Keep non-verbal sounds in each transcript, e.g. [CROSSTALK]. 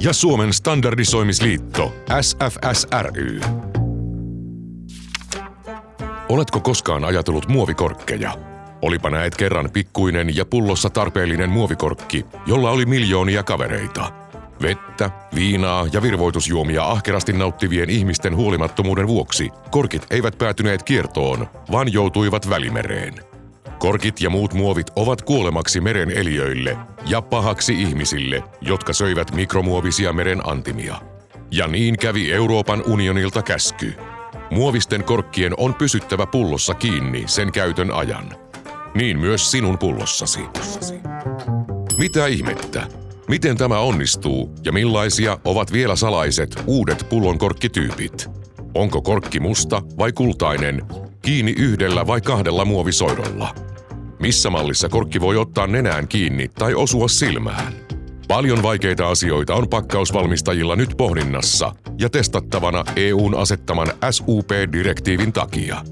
ja Suomen standardisoimisliitto SFSRY. Oletko koskaan ajatellut muovikorkkeja? Olipa näet kerran pikkuinen ja pullossa tarpeellinen muovikorkki, jolla oli miljoonia kavereita. Vettä, viinaa ja virvoitusjuomia ahkerasti nauttivien ihmisten huolimattomuuden vuoksi korkit eivät päätyneet kiertoon, vaan joutuivat välimereen. Korkit ja muut muovit ovat kuolemaksi meren eliöille ja pahaksi ihmisille, jotka söivät mikromuovisia meren antimia. Ja niin kävi Euroopan unionilta käsky. Muovisten korkkien on pysyttävä pullossa kiinni sen käytön ajan. Niin myös sinun pullossasi. Mitä ihmettä? Miten tämä onnistuu ja millaisia ovat vielä salaiset uudet pullonkorkkityypit? Onko korkki musta vai kultainen, kiinni yhdellä vai kahdella muovisoidolla? Missä mallissa korkki voi ottaa nenään kiinni tai osua silmään? Paljon vaikeita asioita on pakkausvalmistajilla nyt pohdinnassa ja testattavana EUn asettaman SUP-direktiivin takia.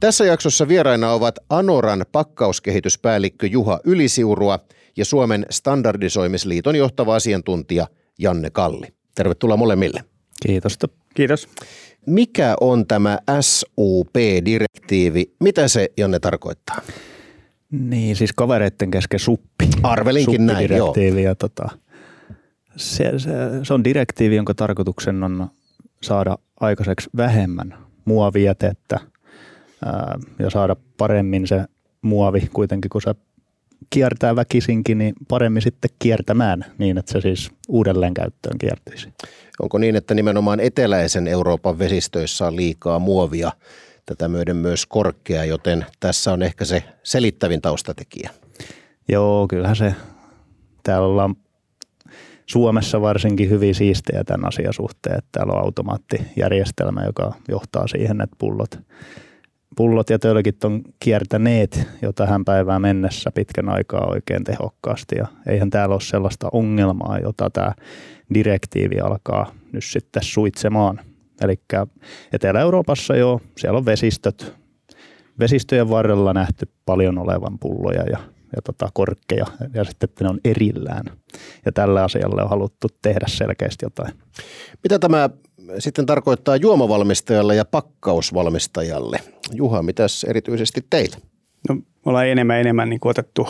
Tässä jaksossa vieraina ovat Anoran pakkauskehityspäällikkö Juha Ylisiurua ja Suomen standardisoimisliiton johtava asiantuntija Janne Kalli. Tervetuloa molemmille. Kiitos. Kiitos. Mikä on tämä SUP-direktiivi? Mitä se, Janne, tarkoittaa? Niin, siis kavereiden kesken suppi. Arvelinkin näin, joo. Ja tota, se, se, se, on direktiivi, jonka tarkoituksen on saada aikaiseksi vähemmän muovijätettä ää, ja saada paremmin se muovi kuitenkin, kun se kiertää väkisinkin, niin paremmin sitten kiertämään niin, että se siis uudelleen käyttöön kiertyisi. Onko niin, että nimenomaan eteläisen Euroopan vesistöissä on liikaa muovia, tätä myöden myös korkea, joten tässä on ehkä se selittävin taustatekijä. Joo, kyllähän se, täällä ollaan Suomessa varsinkin hyvin siistejä tämän asian suhteen, että täällä on automaattijärjestelmä, joka johtaa siihen, että pullot pullot ja tölkit on kiertäneet jo tähän päivään mennessä pitkän aikaa oikein tehokkaasti ja eihän täällä ole sellaista ongelmaa, jota tämä direktiivi alkaa nyt sitten suitsemaan. Eli Etelä-Euroopassa jo, siellä on vesistöt, vesistöjen varrella nähty paljon olevan pulloja ja, ja tota korkkeja ja sitten ne on erillään. Ja tällä asialle on haluttu tehdä selkeästi jotain. Mitä tämä sitten tarkoittaa juomavalmistajalle ja pakkausvalmistajalle? Juha, mitäs erityisesti teille? No, me ollaan enemmän enemmän niin otettu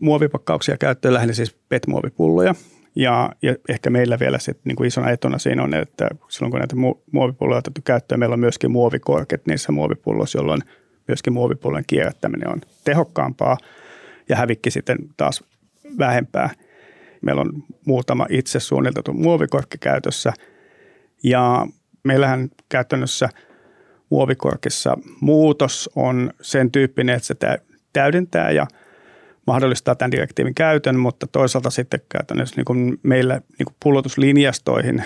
muovipakkauksia käyttöön, lähinnä siis PET-muovipulloja. Ja, ja ehkä meillä vielä sit, niin kuin isona etuna siinä on, että silloin kun näitä muovipulloja on otettu käyttöön, meillä on myöskin muovikorket niissä muovipulloissa, jolloin myöskin muovipullojen kierrättäminen on tehokkaampaa ja hävikki sitten taas vähempää. Meillä on muutama itse suunniteltu muovikorkki käytössä ja meillähän käytännössä – muovikorkissa muutos on sen tyyppinen, että se täydentää ja mahdollistaa tämän direktiivin käytön, mutta toisaalta sitten käytännössä niin kuin meillä niin kuin pullotuslinjastoihin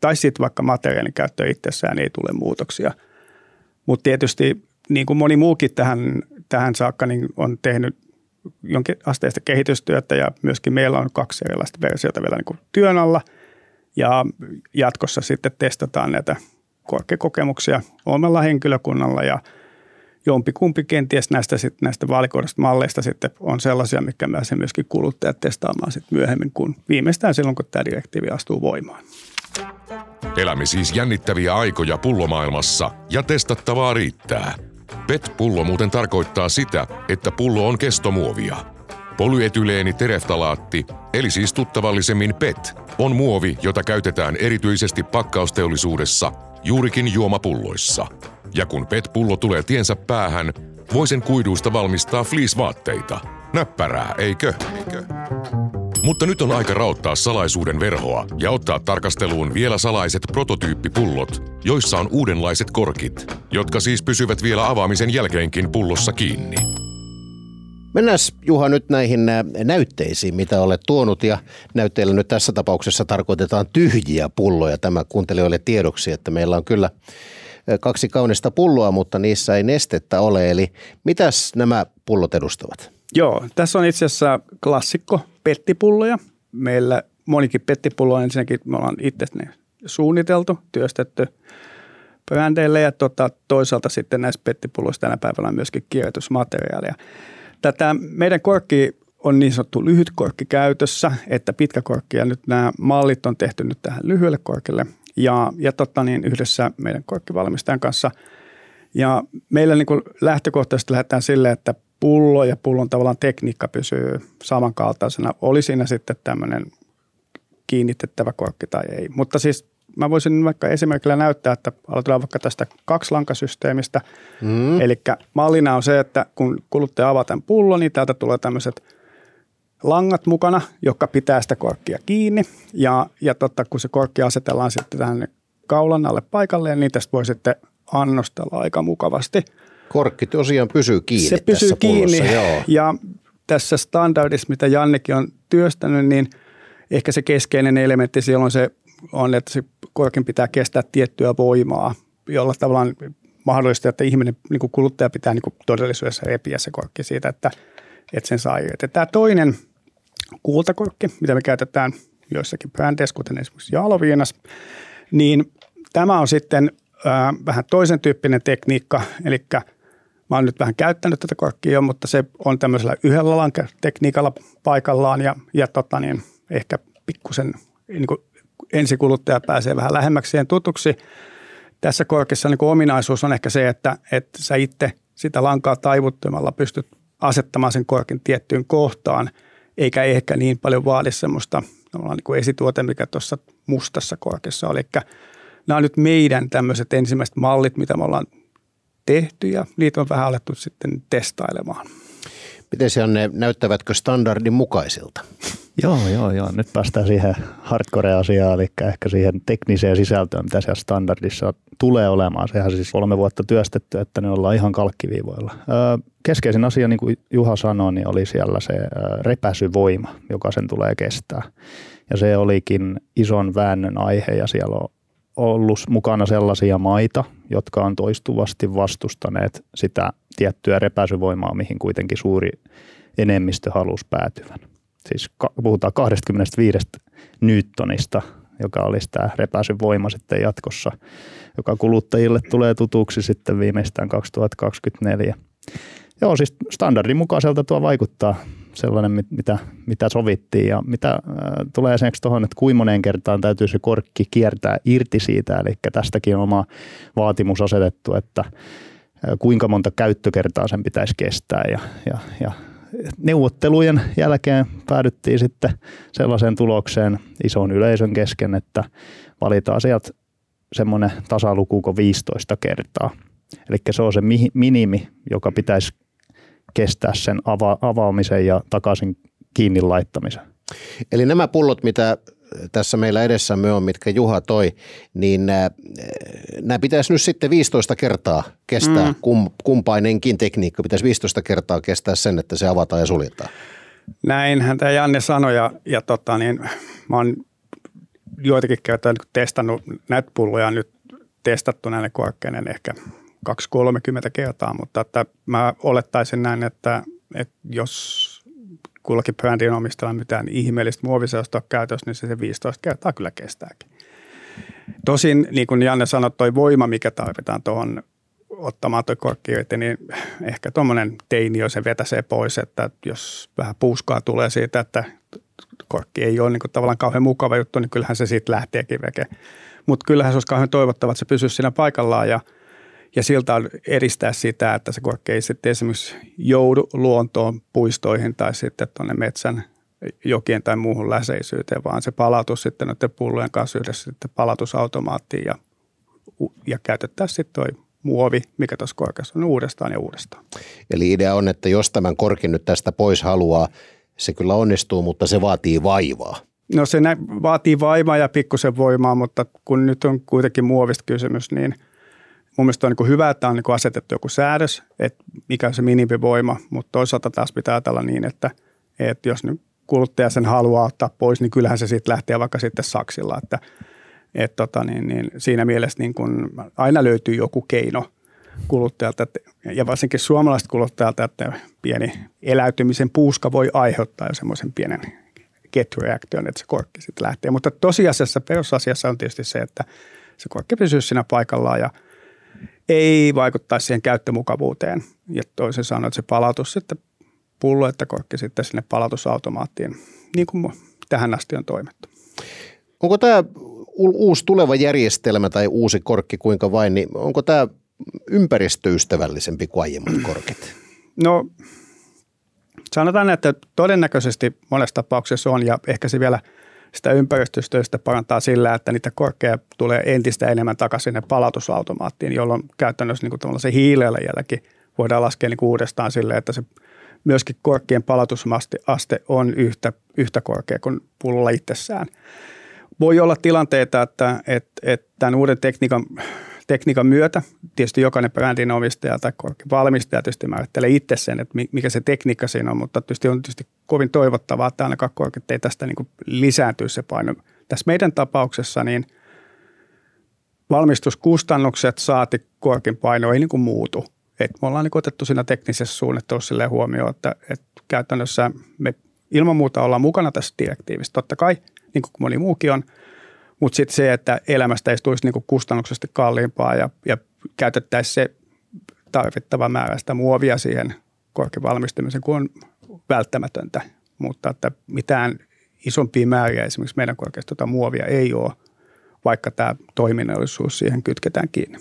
tai sitten vaikka materiaalin käyttöön itsessään ei tule muutoksia. Mutta tietysti niin kuin moni muukin tähän, tähän saakka niin on tehnyt jonkin asteista kehitystyötä ja myöskin meillä on kaksi erilaista versiota vielä niin kuin työn alla ja jatkossa sitten testataan näitä korkeakokemuksia omalla henkilökunnalla ja jompikumpi kenties näistä, sit, näistä valikoidusta malleista sitten on sellaisia, mikä myös myöskin kuluttajat testaamaan sitten myöhemmin, kun viimeistään silloin, kun tämä direktiivi astuu voimaan. Elämme siis jännittäviä aikoja pullomaailmassa ja testattavaa riittää. PET-pullo muuten tarkoittaa sitä, että pullo on kestomuovia. Polyetyleeni tereftalaatti, eli siis tuttavallisemmin PET, on muovi, jota käytetään erityisesti pakkausteollisuudessa juurikin juomapulloissa. Ja kun PET-pullo tulee tiensä päähän, voi sen kuiduista valmistaa fleece-vaatteita. Näppärää, eikö? eikö? Mutta nyt on aika raottaa salaisuuden verhoa ja ottaa tarkasteluun vielä salaiset prototyyppipullot, joissa on uudenlaiset korkit, jotka siis pysyvät vielä avaamisen jälkeenkin pullossa kiinni. Mennään Juha nyt näihin näytteisiin, mitä olet tuonut ja näytteillä nyt tässä tapauksessa tarkoitetaan tyhjiä pulloja. Tämä kuuntelijoille tiedoksi, että meillä on kyllä kaksi kaunista pulloa, mutta niissä ei nestettä ole. Eli mitäs nämä pullot edustavat? Joo, tässä on itse asiassa klassikko pettipulloja. Meillä monikin pettipullo on ensinnäkin, me ollaan itse ne suunniteltu, työstetty brändeille ja tota, toisaalta sitten näissä pettipulloissa tänä päivänä on myöskin kirjoitusmateriaalia. Tätä meidän korkki on niin sanottu lyhyt korkki käytössä, että pitkä korkki ja nyt nämä mallit on tehty nyt tähän lyhyelle korkille ja, ja totta niin yhdessä meidän korkkivalmistajan kanssa. Ja meillä niin kuin lähtökohtaisesti lähdetään sille, että pullo ja pullon tavallaan tekniikka pysyy samankaltaisena. Oli siinä sitten tämmöinen kiinnitettävä korkki tai ei. Mutta siis mä voisin vaikka esimerkillä näyttää, että aloitetaan vaikka tästä kaksilankasysteemistä. Mm. Eli mallina on se, että kun kuluttaja avaa tämän pullon, niin täältä tulee tämmöiset langat mukana, jotka pitää sitä korkkia kiinni. Ja, ja totta, kun se korkki asetellaan sitten tähän kaulan alle paikalleen, niin tästä voi sitten annostella aika mukavasti. Korkki tosiaan pysyy kiinni Se pysyy tässä kiinni pullossa, joo. ja tässä standardissa, mitä Jannekin on työstänyt, niin ehkä se keskeinen elementti siellä on se, on, että se korkin pitää kestää tiettyä voimaa, jolla tavallaan mahdollista, että ihminen, niin kuin kuluttaja pitää niin kuin todellisuudessa repiä se korkki siitä, että, että sen saa irti. Tämä toinen kultakorkki, mitä me käytetään joissakin brändeissä, kuten esimerkiksi Jaloviinas, niin tämä on sitten äh, vähän toisen tyyppinen tekniikka, eli Mä oon nyt vähän käyttänyt tätä korkkia jo, mutta se on tämmöisellä yhdellä lankatekniikalla paikallaan ja, ja tota niin, ehkä pikkusen niin ensikuluttaja pääsee vähän lähemmäksi siihen tutuksi. Tässä korkissa niin ominaisuus on ehkä se, että, että sä itse sitä lankaa taivuttamalla pystyt asettamaan sen korkin tiettyyn kohtaan, eikä ehkä niin paljon vaadi semmoista niin kuin esituote, mikä tuossa mustassa korkissa oli. Eli nämä on nyt meidän tämmöiset ensimmäiset mallit, mitä me ollaan tehty ja niitä on vähän alettu sitten testailemaan. Miten siellä ne näyttävätkö standardin mukaisilta? Joo, joo, joo. Nyt päästään siihen hardcore-asiaan, eli ehkä siihen tekniseen sisältöön, mitä siellä standardissa tulee olemaan. Sehän siis kolme vuotta työstetty, että ne ollaan ihan kalkkiviivoilla. Keskeisin asia, niin kuin Juha sanoi, niin oli siellä se repäsyvoima, joka sen tulee kestää. Ja se olikin ison väännön aihe ja siellä on ollut mukana sellaisia maita, jotka on toistuvasti vastustaneet sitä tiettyä repäisyvoimaa, mihin kuitenkin suuri enemmistö halusi päätyvän. Siis puhutaan 25 newtonista, joka olisi tämä repäisyvoima sitten jatkossa, joka kuluttajille tulee tutuksi sitten viimeistään 2024. Joo, siis standardin mukaiselta tuo vaikuttaa sellainen, mitä, mitä sovittiin ja mitä äh, tulee esimerkiksi tuohon, että kuinka moneen kertaan täytyy se korkki kiertää irti siitä, eli tästäkin on oma vaatimus asetettu, että äh, kuinka monta käyttökertaa sen pitäisi kestää ja, ja, ja neuvottelujen jälkeen päädyttiin sitten sellaiseen tulokseen ison yleisön kesken, että valitaan sieltä semmoinen tasaluku kuin 15 kertaa. Eli se on se minimi, joka pitäisi kestää sen ava- avaamisen ja takaisin kiinni laittamisen. Eli nämä pullot, mitä tässä meillä edessämme on, mitkä Juha toi, niin nämä, nämä pitäisi nyt sitten 15 kertaa kestää, mm. kum, kumpainenkin tekniikka pitäisi 15 kertaa kestää sen, että se avataan ja suljetaan. Näinhän tämä Janne sanoi ja, ja tota, niin, mä oon joitakin kertaa testannut näitä pulloja nyt testattu näille korkeinen ehkä 2-30 kertaa, mutta että mä olettaisin näin, että, että jos kullakin brändin omistajalla mitään ihmeellistä muoviseosta käytössä, niin se, se 15 kertaa kyllä kestääkin. Tosin, niin kuin Janne sanoi, toi voima, mikä tarvitaan tuohon ottamaan tuo korkki irti, niin ehkä tuommoinen teini jo se vetäsee pois, että jos vähän puuskaa tulee siitä, että korkki ei ole niin kuin tavallaan kauhean mukava juttu, niin kyllähän se siitä lähteekin veke. Mutta kyllähän se olisi kauhean toivottavaa, että se pysyisi siinä paikallaan ja – ja siltä on eristää sitä, että se korkki ei sitten esimerkiksi joudu luontoon, puistoihin tai sitten tuonne metsän jokien tai muuhun läseisyyteen, vaan se palautus sitten noiden pullojen kanssa yhdessä sitten palautusautomaattiin ja, ja käytettäisiin sitten toi muovi, mikä tuossa korkeassa on uudestaan ja uudestaan. Eli idea on, että jos tämän korkin nyt tästä pois haluaa, se kyllä onnistuu, mutta se vaatii vaivaa. No se vaatii vaivaa ja pikkusen voimaa, mutta kun nyt on kuitenkin muovista kysymys, niin – mun mielestä on niin hyvä, että on niin asetettu joku säädös, että mikä on se minimivoima, mutta toisaalta taas pitää ajatella niin, että, että jos nyt kuluttaja sen haluaa ottaa pois, niin kyllähän se sitten lähtee vaikka sitten saksilla, että et tota, niin, niin, siinä mielessä niin kun aina löytyy joku keino kuluttajalta, että, ja varsinkin suomalaiset kuluttajalta, että pieni eläytymisen puuska voi aiheuttaa jo semmoisen pienen get reaction, että se korkki sitten lähtee. Mutta tosiasiassa perusasiassa on tietysti se, että se korkki pysyy siinä paikallaan ja ei vaikuttaisi siihen käyttömukavuuteen. Ja toisin sanoen, että se palautus sitten pullo, että korkki sitten sinne palautusautomaattiin, niin kuin tähän asti on toimittu. Onko tämä uusi tuleva järjestelmä tai uusi korkki kuinka vain, niin onko tämä ympäristöystävällisempi kuin aiemmat [CLEARS THROAT] korkit? No sanotaan, että todennäköisesti monessa tapauksessa on ja ehkä se vielä sitä ympäristöstöistä parantaa sillä, että niitä korkeja tulee entistä enemmän takaisin sinne palautusautomaattiin, jolloin käytännössä niin kuin se hiilijalanjälki voidaan laskea niin uudestaan sille, että se myöskin korkean palautusaste on yhtä, yhtä korkea kuin pullolla itsessään. Voi olla tilanteita, että, että, että tämän uuden tekniikan, tekniikan myötä tietysti jokainen brändin omistaja tai valmistaja tietysti määrittelee itse sen, että mikä se tekniikka siinä on, mutta tietysti on tietysti kovin toivottavaa, että ainakaan korkeat ei tästä niin lisääntyy se paino. Tässä meidän tapauksessa niin valmistuskustannukset saati korkein paino ei niin kuin muutu. Et me ollaan niin otettu siinä teknisessä suunnittelussa huomioon, että, että käytännössä me ilman muuta ollaan mukana tässä direktiivissä. Totta kai – niin kuin moni muukin on. Mutta sitten se, että elämästä ei tulisi niin kustannuksesti kalliimpaa ja, ja käytettäisiin se tarvittava määrä sitä muovia siihen korkeavalmistamiseen, kun on välttämätöntä. Mutta että mitään isompia määriä esimerkiksi meidän korkeasta tuota muovia ei ole, vaikka tämä toiminnallisuus siihen kytketään kiinni.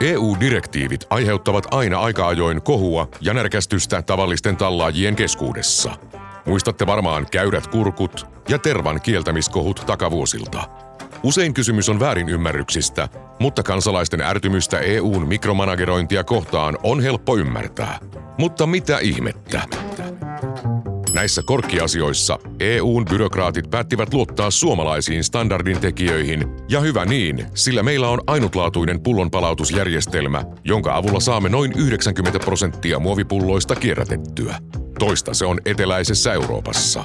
EU-direktiivit aiheuttavat aina aika ajoin kohua ja närkästystä tavallisten tallaajien keskuudessa – Muistatte varmaan käyrät kurkut ja tervan kieltämiskohut takavuosilta. Usein kysymys on väärinymmärryksistä, mutta kansalaisten ärtymystä EUn mikromanagerointia kohtaan on helppo ymmärtää. Mutta mitä ihmettä? Näissä korkkiasioissa EUn byrokraatit päättivät luottaa suomalaisiin standardin tekijöihin, ja hyvä niin, sillä meillä on ainutlaatuinen pullonpalautusjärjestelmä, jonka avulla saamme noin 90 prosenttia muovipulloista kierrätettyä. Toista se on eteläisessä Euroopassa.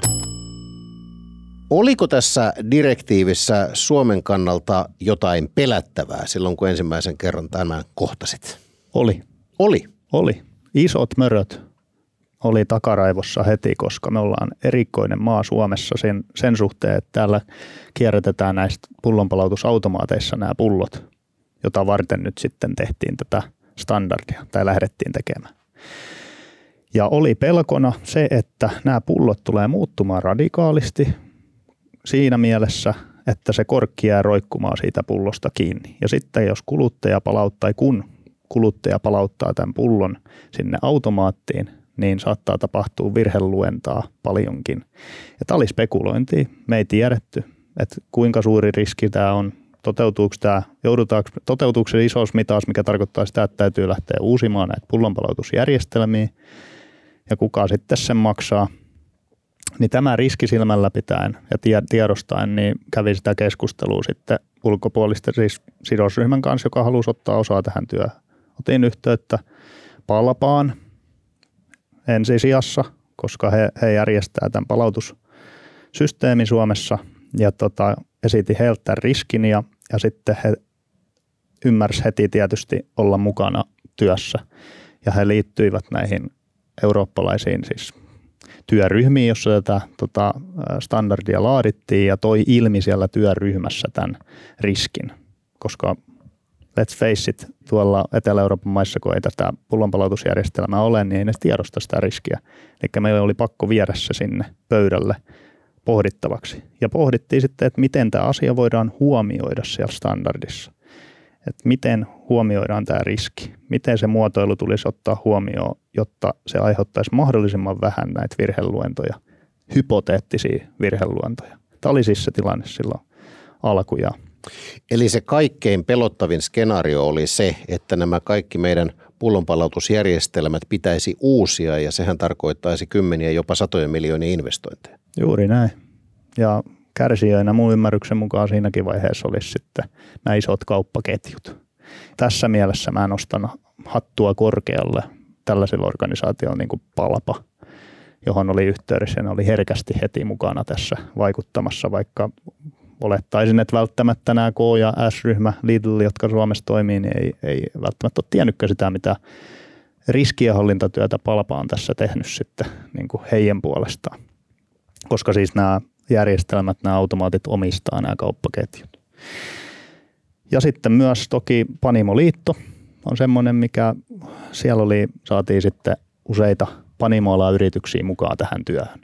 Oliko tässä direktiivissä Suomen kannalta jotain pelättävää silloin, kun ensimmäisen kerran tämän kohtasit? Oli. Oli? Oli. Isot möröt oli takaraivossa heti, koska me ollaan erikoinen maa Suomessa sen, sen suhteen, että täällä kierrätetään näistä pullonpalautusautomaateissa nämä pullot, jota varten nyt sitten tehtiin tätä standardia tai lähdettiin tekemään. Ja oli pelkona se, että nämä pullot tulee muuttumaan radikaalisti siinä mielessä, että se korkki jää roikkumaan siitä pullosta kiinni. Ja sitten jos kuluttaja palauttaa, kun kuluttaja palauttaa tämän pullon sinne automaattiin, niin saattaa tapahtua virheluentaa paljonkin. Ja tämä oli spekulointi. Me ei tiedetty, että kuinka suuri riski tämä on, toteutuuko tämä, joudutaanko, toteutuuko se iso mitaus, mikä tarkoittaa sitä, että täytyy lähteä uusimaan näitä pullonpalautusjärjestelmiä ja kuka sitten sen maksaa. Niin tämä riski silmällä pitäen ja tiedostaen, niin kävi sitä keskustelua sitten ulkopuolisten siis sidosryhmän kanssa, joka halusi ottaa osaa tähän työhön. Otin yhteyttä Palpaan ensisijassa, koska he, he järjestää tämän palautussysteemin Suomessa ja tota, esitin heiltä tämän riskin ja, ja sitten he ymmärsivät heti tietysti olla mukana työssä ja he liittyivät näihin eurooppalaisiin siis työryhmiin, jossa tätä tota, standardia laadittiin ja toi ilmi siellä työryhmässä tämän riskin, koska let's face it, tuolla Etelä-Euroopan maissa, kun ei tätä pullonpalautusjärjestelmää ole, niin ei ne tiedosta sitä riskiä. Eli meillä oli pakko viedä se sinne pöydälle pohdittavaksi. Ja pohdittiin sitten, että miten tämä asia voidaan huomioida siellä standardissa että miten huomioidaan tämä riski, miten se muotoilu tulisi ottaa huomioon, jotta se aiheuttaisi mahdollisimman vähän näitä virheluentoja, hypoteettisia virheluentoja. Tämä oli siis se tilanne silloin alkuja. Eli se kaikkein pelottavin skenaario oli se, että nämä kaikki meidän pullonpalautusjärjestelmät pitäisi uusia ja sehän tarkoittaisi kymmeniä, jopa satoja miljoonia investointeja. Juuri näin. Ja kärsijöinä mun ymmärryksen mukaan siinäkin vaiheessa olisi sitten nämä isot kauppaketjut. Tässä mielessä mä nostan hattua korkealle tällaisilla organisaatioilla niin kuin Palpa, johon oli yhteydessä ja ne oli herkästi heti mukana tässä vaikuttamassa, vaikka olettaisin, että välttämättä nämä K- ja S-ryhmä Lidl, jotka Suomessa toimii, niin ei, ei välttämättä ole tiennytkään sitä, mitä riskienhallintatyötä Palpa on tässä tehnyt sitten niin kuin heidän puolestaan. Koska siis nämä järjestelmät, nämä automaatit omistaa nämä kauppaketjut. Ja sitten myös toki Panimoliitto on semmoinen, mikä siellä oli, saatiin sitten useita panimoala yrityksiä mukaan tähän työhön.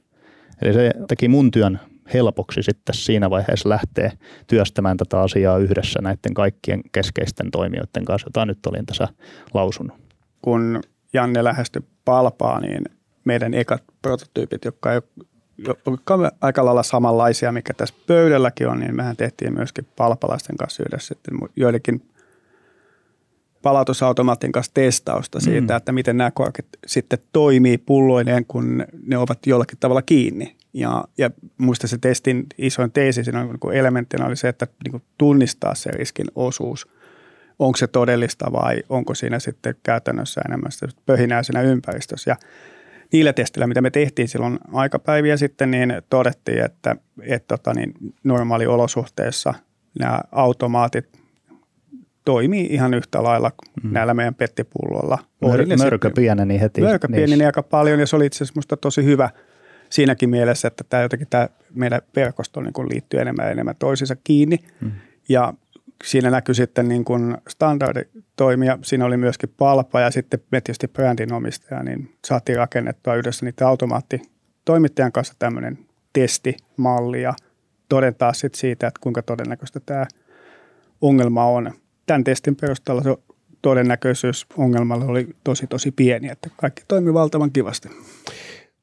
Eli se teki mun työn helpoksi sitten siinä vaiheessa lähteä työstämään tätä asiaa yhdessä näiden kaikkien keskeisten toimijoiden kanssa, jota nyt olin tässä lausunut. Kun Janne lähestyi palpaa, niin meidän ekat prototyypit, jotka ei ole aika lailla samanlaisia, mikä tässä pöydälläkin on, niin mehän tehtiin myöskin palpalaisten kanssa yhdessä sitten joidenkin palautusautomaatin kanssa testausta siitä, mm. että miten nämä korkit sitten toimii pulloineen, kun ne ovat jollakin tavalla kiinni. Ja, ja muista se testin isoin teesi siinä niin elementtinä oli se, että niin tunnistaa se riskin osuus. Onko se todellista vai onko siinä sitten käytännössä enemmän pöhinää siinä ympäristössä. Ja niillä testillä, mitä me tehtiin silloin aikapäiviä sitten, niin todettiin, että, että tota, niin normaaliolosuhteissa nämä automaatit toimii ihan yhtä lailla mm. näillä meidän pettipulloilla. Mör, mörkö pieneni heti. Mörkö pieneni aika paljon ja se oli itse asiassa musta tosi hyvä siinäkin mielessä, että tämä jotenkin tämä meidän verkosto niin liittyy enemmän ja enemmän toisiinsa kiinni. Mm. Ja siinä näkyy sitten niin kuin standarditoimia, siinä oli myöskin palpa ja sitten me tietysti brändin omistaja, niin saatiin rakennettua yhdessä niiden automaattitoimittajan kanssa tämmöinen testimalli ja todentaa sitten siitä, että kuinka todennäköistä tämä ongelma on tämän testin perusteella se todennäköisyys ongelmalle oli tosi tosi pieni, että kaikki toimi valtavan kivasti.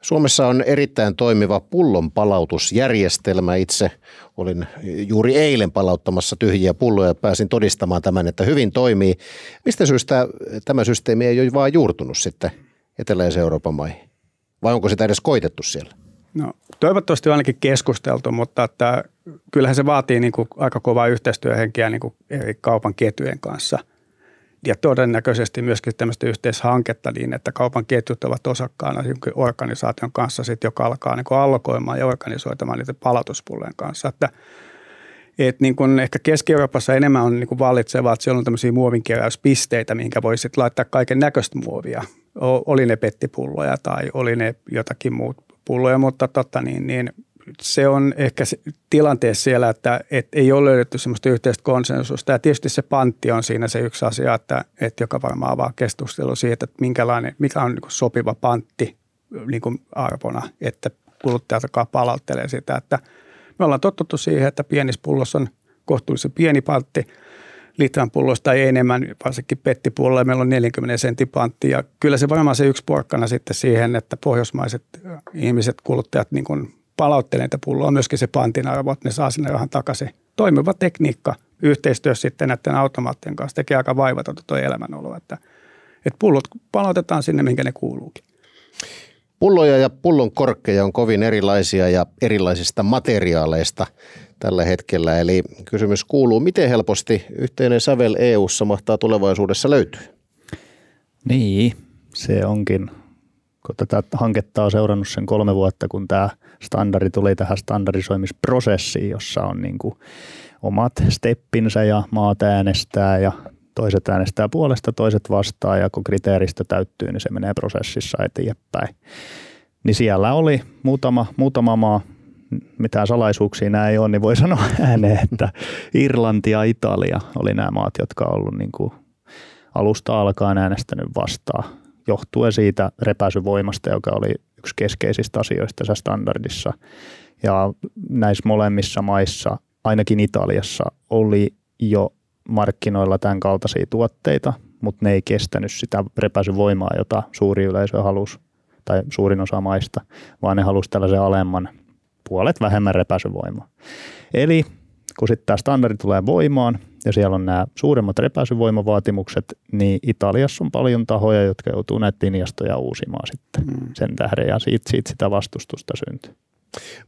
Suomessa on erittäin toimiva pullon palautusjärjestelmä. Itse olin juuri eilen palauttamassa tyhjiä pulloja ja pääsin todistamaan tämän, että hyvin toimii. Mistä syystä tämä systeemi ei ole vaan juurtunut sitten Etelä- Euroopan maihin? Vai onko sitä edes koitettu siellä? No, toivottavasti on ainakin keskusteltu, mutta että kyllähän se vaatii niin kuin aika kovaa yhteistyöhenkiä niin kuin eri kaupan ketjujen kanssa. Ja todennäköisesti myöskin tämmöistä yhteishanketta niin, että kaupan ketjut ovat osakkaana organisaation kanssa, sit, joka alkaa niin allokoimaan ja organisoitamaan niitä palautuspullojen kanssa. Että, et niin kuin ehkä Keski-Euroopassa enemmän on niin vallitsevaa, että siellä on tämmöisiä muovinkeräyspisteitä, mihinkä voi sitten laittaa kaiken näköistä muovia. Oli ne pettipulloja tai oli ne jotakin muut pulloja, mutta totta niin, niin se on ehkä se tilanteessa siellä, että et ei ole löydetty sellaista yhteistä konsensusta. Ja tietysti se pantti on siinä se yksi asia, että, että joka varmaan avaa keskustelu siitä, että minkälainen, mikä on niin sopiva pantti niin kuin arvona, että kuluttajat alkaa palauttelee sitä, että me ollaan totuttu siihen, että pienissä pullossa on kohtuullisen pieni pantti, litran pullosta ei enemmän, varsinkin pettipullolla. Meillä on 40 sentin pantti. Ja kyllä se varmaan se yksi porkkana sitten siihen, että pohjoismaiset ihmiset, kuluttajat niin kuin palauttelee niitä pulloa, myöskin se pantin arvo, että ne saa sinne rahan takaisin. Toimiva tekniikka yhteistyössä sitten näiden automaattien kanssa tekee aika vaivatonta tuo elämänoloa, että, että pullot palautetaan sinne, minkä ne kuuluukin. Pulloja ja pullon korkkeja on kovin erilaisia ja erilaisista materiaaleista tällä hetkellä. Eli kysymys kuuluu, miten helposti yhteinen sävel EU-ssa mahtaa tulevaisuudessa löytyä? Niin, se onkin. Kun tätä hanketta on seurannut sen kolme vuotta, kun tämä standardi tuli tähän standardisoimisprosessiin, jossa on niin kuin omat steppinsä ja maat äänestää ja toiset äänestää puolesta, toiset vastaa ja kun kriteeristö täyttyy, niin se menee prosessissa eteenpäin. Niin siellä oli muutama, muutama maa, mitään salaisuuksia nämä ei ole, niin voi sanoa [LAUGHS] ääneen, että Irlanti ja Italia oli nämä maat, jotka on ollut niin kuin alusta alkaen äänestänyt vastaan, johtuen siitä repäisyvoimasta, joka oli yksi keskeisistä asioista tässä standardissa. Ja näissä molemmissa maissa, ainakin Italiassa, oli jo markkinoilla tämän kaltaisia tuotteita, mutta ne ei kestänyt sitä repäisyvoimaa, jota suuri yleisö halusi, tai suurin osa maista, vaan ne halusi tällaisen alemman, puolet vähemmän repäisyvoimaa. Eli kun sitten tämä standardi tulee voimaan ja siellä on nämä suuremmat repäisyvoimavaatimukset, niin Italiassa on paljon tahoja, jotka joutuu näitä linjastoja uusimaan sitten mm. sen tähden ja siitä, siitä sitä vastustusta syntyy.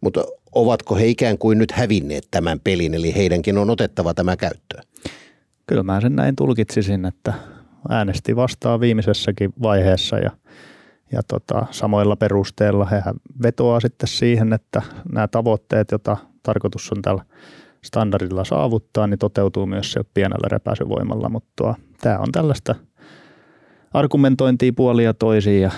Mutta ovatko he ikään kuin nyt hävinneet tämän pelin, eli heidänkin on otettava tämä käyttöön? Kyllä mä sen näin tulkitsisin, että äänesti vastaan viimeisessäkin vaiheessa ja, ja tota, samoilla perusteilla he vetoaa sitten siihen, että nämä tavoitteet, joita tarkoitus on tällä standardilla saavuttaa, niin toteutuu myös se pienellä repäisyvoimalla, mutta tämä on tällaista argumentointia puolia toisiin ja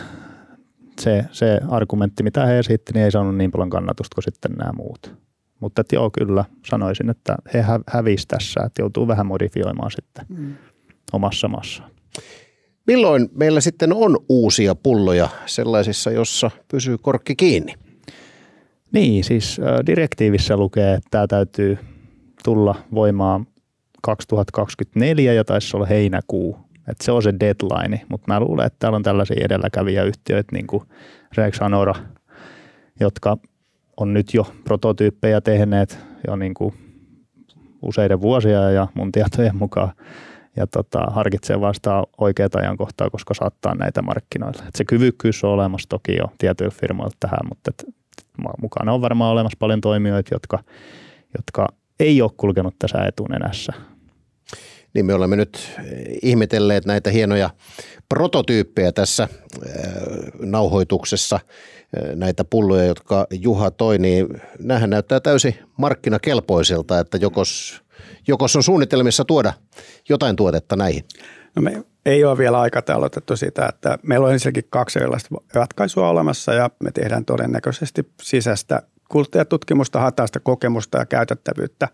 se, se argumentti, mitä he esitti, niin ei saanut niin paljon kannatusta kuin sitten nämä muut. Mutta että joo, kyllä sanoisin, että he hä- hävisi tässä, että joutuu vähän modifioimaan sitten mm. omassa maassaan. Milloin meillä sitten on uusia pulloja sellaisissa, jossa pysyy korkki kiinni? Niin, siis direktiivissä lukee, että tämä täytyy tulla voimaan 2024 ja taisi olla heinäkuu. Että se on se deadline, mutta mä luulen, että täällä on tällaisia edelläkävijäyhtiöitä niin kuin Rex Anora, jotka on nyt jo prototyyppejä tehneet jo niin kuin useiden vuosia ja mun tietojen mukaan ja tota, harkitsee vastaan oikeaa ajankohtaa, koska saattaa näitä markkinoilla. Et se kyvykkyys on olemassa toki jo tietyillä firmoilla tähän, mutta et, mukana on varmaan olemassa paljon toimijoita, jotka, jotka ei ole kulkenut tässä etunenässä. Niin me olemme nyt ihmetelleet näitä hienoja prototyyppejä tässä äh, nauhoituksessa, äh, näitä pulloja, jotka Juha toi, niin nämähän näyttää täysin markkinakelpoisilta, että jokos, jokos on suunnitelmissa tuoda jotain tuotetta näihin. No me ei ole vielä aikataulutettu sitä, että meillä on ensinnäkin kaksi erilaista ratkaisua olemassa ja me tehdään todennäköisesti sisäistä kuluttajatutkimusta, hataista kokemusta ja käytettävyyttä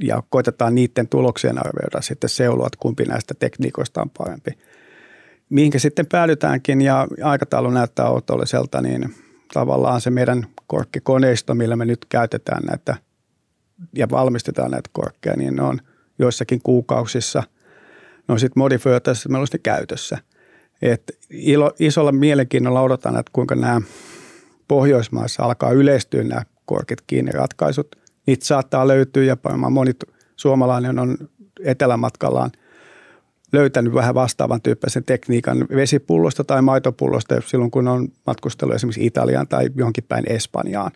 ja koitetaan niiden tuloksien arvioida sitten seulua, että kumpi näistä tekniikoista on parempi. Mihinkä sitten päädytäänkin ja aikataulu näyttää otolliselta, niin tavallaan se meidän korkkikoneisto, millä me nyt käytetään näitä ja valmistetaan näitä korkkeja, niin ne on joissakin kuukausissa – ne on sitten modifioitaessa, meillä on sitten käytössä. Et ilo, isolla mielenkiinnolla odotan, että kuinka nämä Pohjoismaissa alkaa yleistyä nämä korkit kiinni ratkaisut. Niitä saattaa löytyä ja moni suomalainen on etelämatkallaan löytänyt vähän vastaavan tyyppisen tekniikan vesipullosta tai maitopullosta silloin, kun on matkustellut esimerkiksi Italiaan tai johonkin päin Espanjaan.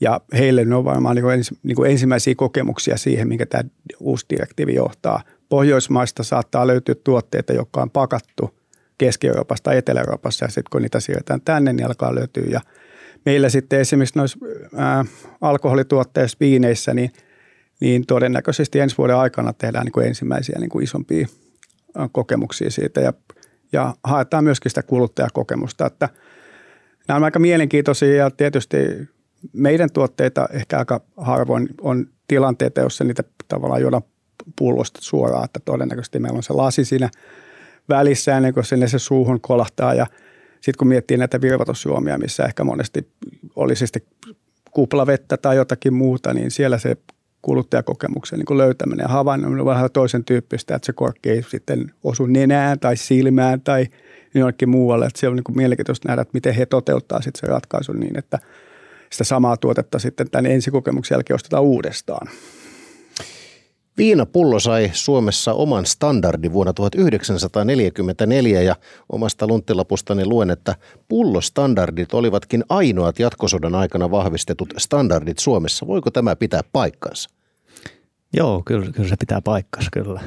Ja heille ne on varmaan niin kuin ens, niin kuin ensimmäisiä kokemuksia siihen, minkä tämä uusi direktiivi johtaa – Pohjoismaista saattaa löytyä tuotteita, jotka on pakattu Keski-Euroopasta tai Etelä-Euroopassa ja sitten kun niitä siirretään tänne, niin alkaa löytyä. Ja meillä sitten esimerkiksi noissa ää, alkoholituotteissa, viineissä, niin, niin todennäköisesti ensi vuoden aikana tehdään niin kuin ensimmäisiä niin kuin isompia kokemuksia siitä. Ja, ja haetaan myöskin sitä kuluttajakokemusta, että nämä on aika mielenkiintoisia ja tietysti meidän tuotteita ehkä aika harvoin on tilanteita, joissa niitä tavallaan juodaan pullosta suoraan, että todennäköisesti meillä on se lasi siinä välissä ennen kuin sinne se suuhun kolahtaa. Ja sitten kun miettii näitä virvoitusjuomia, missä ehkä monesti olisi sitten kuplavettä tai jotakin muuta, niin siellä se kuluttajakokemuksen niin löytäminen ja havainnoiminen on vähän toisen tyyppistä, että se korkki ei sitten osu nenään tai silmään tai jonnekin muualle. Että se on niin mielenkiintoista nähdä, että miten he toteuttaa sitten se ratkaisu niin, että sitä samaa tuotetta sitten tämän ensikokemuksen jälkeen ostetaan uudestaan. Viinapullo sai Suomessa oman standardin vuonna 1944 ja omasta lunttilapustani luen, että pullostandardit olivatkin ainoat jatkosodan aikana vahvistetut standardit Suomessa. Voiko tämä pitää paikkansa? Joo, kyllä, kyllä se pitää paikkansa kyllä.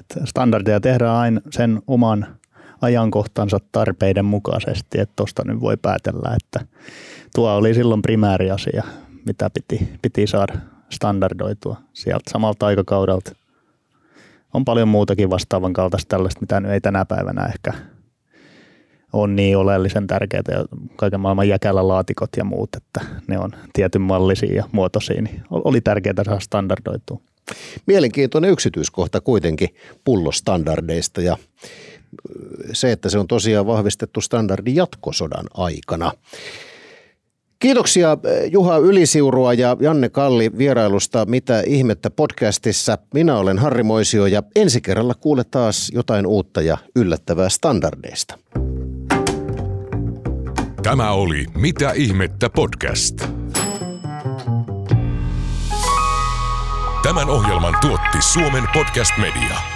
Et standardeja tehdään aina sen oman ajankohtansa tarpeiden mukaisesti, että tuosta nyt voi päätellä, että tuo oli silloin primääri asia, mitä piti, piti saada standardoitua sieltä samalta aikakaudelta. On paljon muutakin vastaavan kaltaista tällaista, mitä nyt ei tänä päivänä ehkä on niin oleellisen tärkeää. Kaiken maailman jäkälälaatikot ja muut, että ne on tietyn mallisia ja muotoisia, niin oli tärkeää saada standardoitua. Mielenkiintoinen yksityiskohta kuitenkin pullostandardeista ja se, että se on tosiaan vahvistettu standardi jatkosodan aikana. Kiitoksia eh, Juha Ylisiurua ja Janne Kalli vierailusta Mitä ihmettä podcastissa. Minä olen Harri Moisio ja ensi kerralla kuule taas jotain uutta ja yllättävää standardeista. Tämä oli Mitä ihmettä podcast. Tämän ohjelman tuotti Suomen Podcast Media.